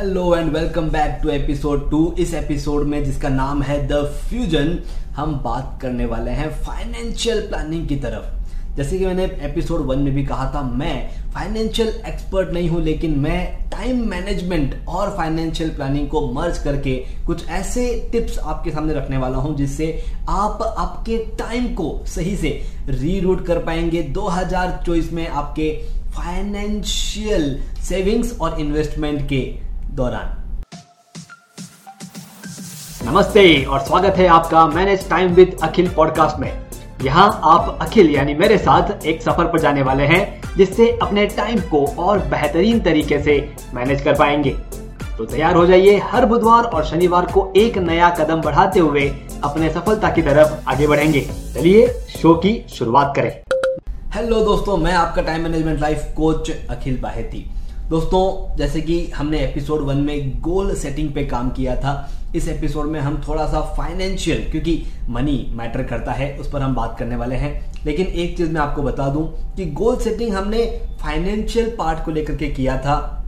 Hello and welcome back to episode two इस episode में जिसका नाम है द फ्यूजन हम बात करने वाले हैं फाइनेंशियल प्लानिंग की तरफ़। जैसे कि मैंने एपिसोड वन में भी कहा था, मैं फाइनेंशियल एक्सपर्ट नहीं हूँ, लेकिन मैं टाइम मैनेजमेंट और फाइनेंशियल प्लानिंग को मर्ज करके कुछ ऐसे टिप्स आपके सामने रखने वाला हूँ, जिससे आप आपके टाइम को सही से रीरूट कर पाएँगे। 2024 में आपके फाइनेंशियल सेविंग्स और इन्वेस्टमेंट के दौरान। नमस्ते और स्वागत है आपका manage time with Akhil podcast में। यहाँ आप अखिल यानी मेरे साथ एक सफ़र पर जाने वाले हैं, जिससे अपने टाइम को और बेहतरीन तरीके से मैनेज कर पाएँगे। तो तैयार हो जाइए हर बुधवार और शनिवार को एक नया कदम बढ़ाते हुए अपने सफलता की तरफ़ आगे बढ़ेंगे। चलिए शो की शुरुआत करें। हेलो दोस्तों, मैं आपका time management life coach Akhil Baheti. दोस्तों, जैसे कि हमने एपिसोड वन में गोल सेटिंग पे काम किया था, इस एपिसोड में हम थोड़ा सा फाइनेंशियल क्योंकि मनी मैटर करता है, उस पर हम बात करने वाले हैं। लेकिन एक चीज़ मैं आपको बता दूँ कि गोल सेटिंग हमने फाइनेंशियल पार्ट को लेकर के किया था।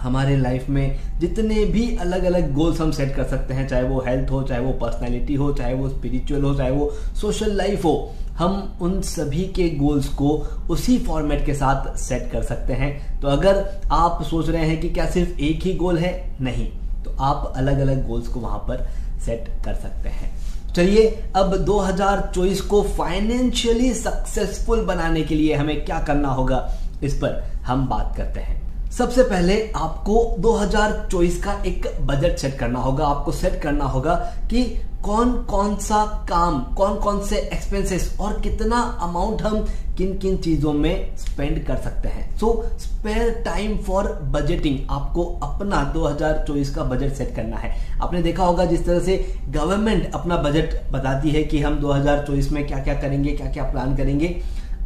हमारे लाइफ में जितने भी अलग अलग गोल्स हम सेट कर सकते हैं, चाहे वो हेल्थ हो, चाहे वो पर्सनैलिटी हो, चाहे वो स्पिरिचुअल हो, चाहे वो सोशल लाइफ हो, हम उन सभी के गोल्स को उसी फॉर्मेट के साथ सेट कर सकते हैं। तो अगर आप सोच रहे हैं कि क्या सिर्फ़ एक ही गोल है? नहीं। तो आप अलग अलग गोल्स को वहाँ पर सेट कर सकते हैं। चलिए, अब 2024 को फाइनेंशियली सक्सेसफुल बनाने के लिए हमें क्या करना होगा? इस पर हम बात करते हैं। सबसे पहले आपको 2024 का एक बजट सेट करना होगा। आपको सेट करना होगा कि कौन कौन सा काम कौन कौन से एक्सपेंसेस और कितना अमाउंट हम किन किन चीज़ों में स्पेंड कर सकते हैं। So spare time for budgeting आपको अपना 2024 का बजट सेट करना है। आपने देखा होगा जिस तरह से गवर्नमेंट अपना बजट बताती है कि हम 2024 में क्या क्या करेंगे क्या क्या प्लान करेंगे।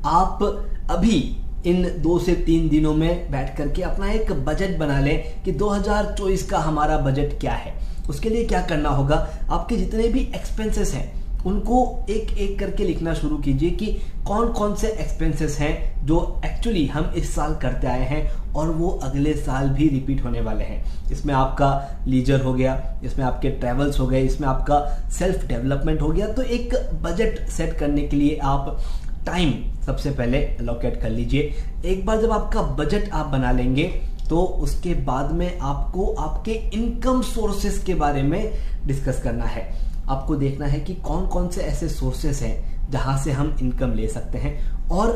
आप अभी इन दो से तीन दिनों में बैठ करके अपना एक बजट बना लें कि 2024 का हमारा बजट क्या है। उसके लिए क्या करना होगा? आपके जितने भी एक्सपेंसेस हैं, उनको एक एक करके लिखना शुरू कीजिए कि कौन कौन से एक्सपेंसेस हैं जो एक्चुअली हम इस साल करते आए हैं और वो अगले साल भी रिपीट होने वाले हैं। इसमें आपका लीजर हो गया, इसमें आपके ट्रेवल्स हो गए, इसमें आपका सेल्फ डेवलपमेंट हो गया। तो एक बजट सेट करने के लिए आप टाइम सबसे पहले अलोकेट कर लीजिए। एक बार जब आपका बजट आप बना लेंगे तो उसके बाद में आपको आपके इनकम सोर्सेस के बारे में डिस्कस करना है। आपको देखना है कि कौन कौन से ऐसे सोर्सेस हैं जहाँ से हम इनकम ले सकते हैं। और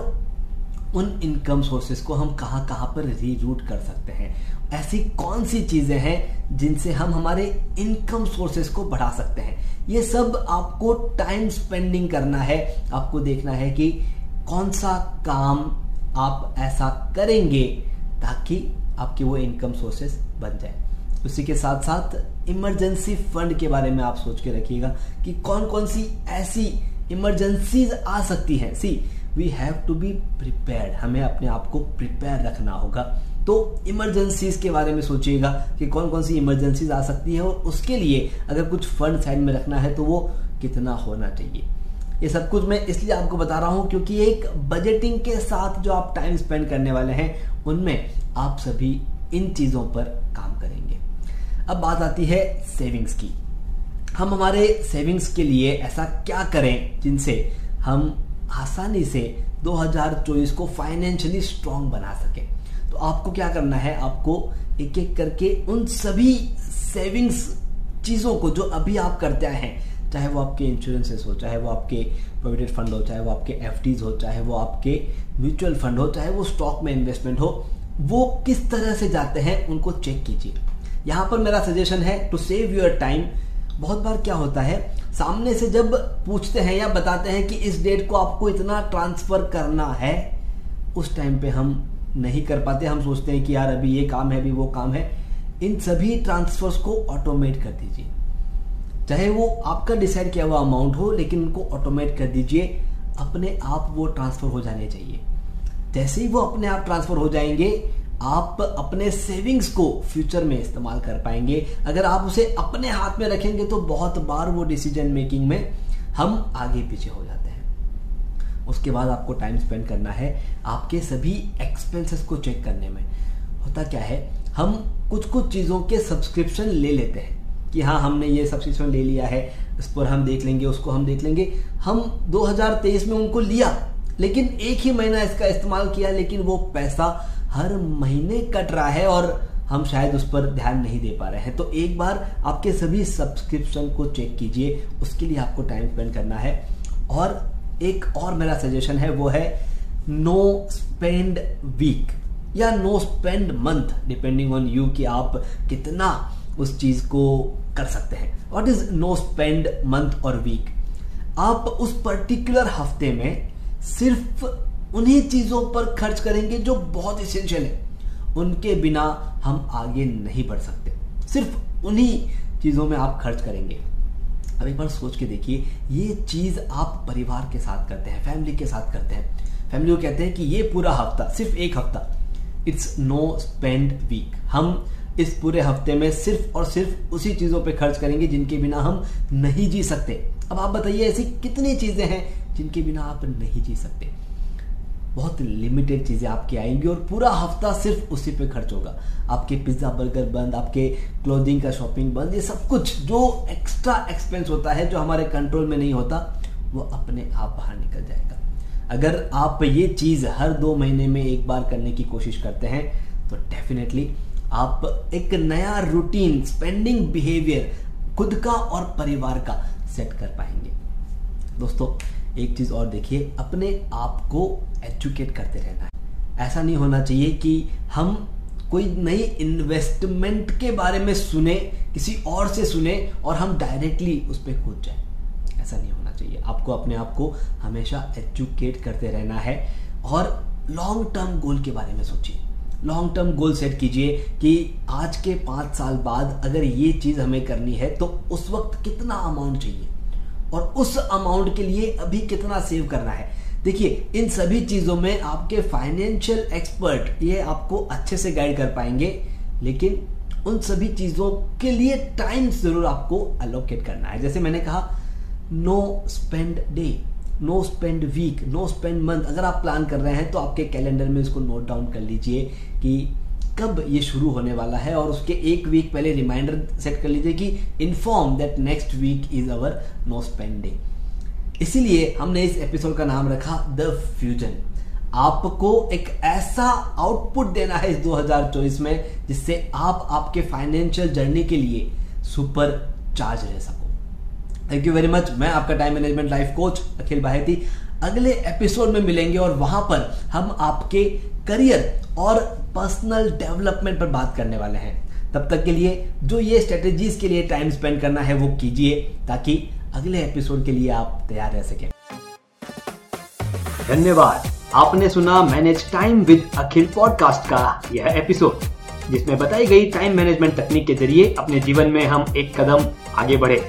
उन इनकम सोर्सेस को हम कहाँ कहाँ पर रीरूट कर सकते हैं। ऐसी कौन सी चीज़ें हैं जिनसे हम हमारे इनकम सोर्सेस को बढ़ा सकते हैं? ये सब आपको टाइम स्पेंडिंग करना है। आपको देखना है कि कौन सा काम आप ऐसा करेंगे ताकि आपके वो इनकम सोर्सेस बन जाए। उसी के साथ साथ इमरजेंसी फंड के बारे में आप सोच के रखिएगा कि कौन कौन सी ऐसी इमरजेंसीज आ सकती हैं। See we have to be prepared हमें अपने आप को प्रिपेयर रखना होगा। तो इमरजेंसीज के बारे में सोचिएगा कि कौन कौन सी इमरजेंसीज आ सकती है और उसके लिए अगर कुछ फंड साइड में रखना है तो वो कितना होना चाहिए। ये सब कुछ मैं इसलिए आपको बता रहा हूँ क्योंकि एक बजटिंग के साथ जो आप टाइम स्पेंड करने वाले हैं, उनमें आप सभी इन चीज़ों पर काम करेंगे। अब बात आती है सेविंग्स की। हम हमारे सेविंग्स के लिए ऐसा क्या करें जिनसे हम आसानी से 2024 को फाइनेंशियली स्ट्रांग बना सके। तो आपको क्या करना है? आपको एक एक करके उन सभी सेविंग्स चीज़ों को जो अभी आप करते आए हैं, चाहे वो आपके इंश्योरेंसेस हो, चाहे वो आपके प्रोविडेंट फंड हो, चाहे वो आपके एफ़ हो, चाहे वो आपके म्यूचुअल फंड हो, चाहे वो स्टॉक में इन्वेस्टमेंट हो, वो किस तरह से जाते हैं, उनको चेक कीजिए। यहाँ पर मेरा सजेशन है टू सेव योर टाइम बहुत बार क्या होता है सामने से जब पूछते हैं या बताते हैं कि इस डेट को आपको इतना ट्रांसफ़र करना है, उस टाइम पे हम नहीं कर पाते। हम सोचते हैं कि यार, अभी ये काम है, अभी वो काम है। इन सभी ट्रांसफर्स को ऑटोमेट कर दीजिए। चाहे वो आपका डिसाइड किया हुआ अमाउंट हो, लेकिन उनको ऑटोमेट कर दीजिए। अपने आप वो ट्रांसफ़र हो जाने चाहिए। जैसे ही वो अपने आप ट्रांसफ़र हो जाएँगे आप अपने सेविंग्स को फ्यूचर में इस्तेमाल कर पाएँगे। अगर आप उसे अपने हाथ में रखेंगे तो बहुत बार वो डिसीज़न मेकिंग में हम आगे पीछे हो जाते हैं। उसके बाद आपको टाइम स्पेंड करना है आपके सभी एक्सपेंसेस को चेक करने में। होता क्या है, हम कुछ कुछ चीज़ों के सब्सक्रिप्शन ले लेते हैं कि हाँ हमने ये सब्सक्रिप्शन ले लिया है, इस पर हम देख लेंगे, उसको हम देख लेंगे। हम 2023 में उनको लिया, लेकिन एक ही महीना इसका इस्तेमाल किया, लेकिन वो पैसा हर महीने कट रहा है और हम शायद उस पर ध्यान नहीं दे पा रहे हैं। तो एक बार आपके सभी सब्सक्रिप्शन को चेक कीजिए, उसके लिए आपको टाइम स्पेंड करना है। और एक और मेरा सजेशन है, वो है नो स्पेंड वीक या no spend month depending on you कि आप कितना उस चीज़ को कर सकते हैं। What is no spend month और वीक आप उस पर्टिकुलर हफ़्ते में सिर्फ़ उन्हीं चीज़ों पर खर्च करेंगे जो बहुत इसेंशियल है। उनके बिना हम आगे नहीं बढ़ सकते। सिर्फ़ उन्हीं चीज़ों में आप खर्च करेंगे। अब एक बार सोच के देखिए, ये चीज़ आप परिवार के साथ करते हैं फैमिली के साथ करते हैं। फैमिली को कहते हैं कि ये पूरा हफ़्ता, सिर्फ़ एक हफ़्ता। इट्स नो स्पेंड वीक हम इस पूरे हफ़्ते में सिर्फ़ और सिर्फ़ उसी चीज़ों पे खर्च करेंगे जिनके बिना हम नहीं जी सकते। अब आप बताइए, ऐसी कितनी चीज़ें हैं जिनके बिना आप नहीं जी सकते? बहुत लिमिटेड चीज़ें आपकी आएँगी और पूरा हफ़्ता सिर्फ़ उसी पे खर्च होगा। आपके पिज्जा बर्गर बंद, आपके क्लोथिंग का शॉपिंग बंद, ये सब कुछ जो एक्स्ट्रा एक्सपेंस होता है, जो हमारे कंट्रोल में नहीं होता, वो अपने आप बाहर निकल जाएगा। अगर आप ये चीज़ हर दो महीने में एक बार करने की कोशिश करते हैं तो डेफिनेटली आप एक नया रूटीन स्पेंडिंग बिहेवियर खुद का और परिवार का सेट कर पाएँगे। दोस्तों एक चीज़ और देखिए, अपने आप को एजुकेट करते रहना है। ऐसा नहीं होना चाहिए कि हम कोई नई इन्वेस्टमेंट के बारे में सुने, किसी और से सुने और हम डायरेक्टली उस पर कूद जाए। ऐसा नहीं होना चाहिए। आपको अपने आप को हमेशा एजुकेट करते रहना है और लॉन्ग टर्म गोल के बारे में सोचिए। लॉन्ग टर्म गोल सेट कीजिए कि आज के पाँच साल बाद अगर ये चीज़ हमें करनी है तो उस वक्त कितना अमाउंट चाहिए? और उस अमाउंट के लिए अभी कितना सेव करना है। देखिए, इन सभी चीज़ों में आपके फाइनेंशियल एक्सपर्ट ये आपको अच्छे से गाइड कर पाएँगे, लेकिन उन सभी चीज़ों के लिए टाइम ज़रूर आपको अलोकेट करना है। जैसे मैंने कहा no spend day no spend week no spend month अगर आप प्लान कर रहे हैं तो आपके कैलेंडर में इसको नोट डाउन कर लीजिए कि कब ये शुरू होने वाला है और उसके एक वीक पहले रिमाइंडर सेट कर लीजिए कि inform that next week is our no spend day इसीलिए हमने इस एपिसोड का नाम रखा द फ्यूजन आपको एक ऐसा आउटपुट देना है इस 2024 में जिससे आप आपके फाइनेंशियल जर्नी के लिए सुपर चार्ज रह सको। थैंक यू वेरी मच मैं आपका time management life coach Akhil Baheti. अगले एपिसोड में मिलेंगे और वहाँ पर हम आपके करियर और पर्सनल डेवलपमेंट पर बात करने वाले हैं। तब तक के लिए जो ये स्ट्रेटेजीज के लिए टाइम स्पेंड करना है वो कीजिए ताकि अगले एपिसोड के लिए आप तैयार रह सकें। धन्यवाद। आपने सुना manage time with Akhil podcast का यह एपिसोड जिसमें बताई गई टाइम मैनेजमेंट तकनीक के ज़रिए अपने जीवन में हम एक कदम आगे बढ़े।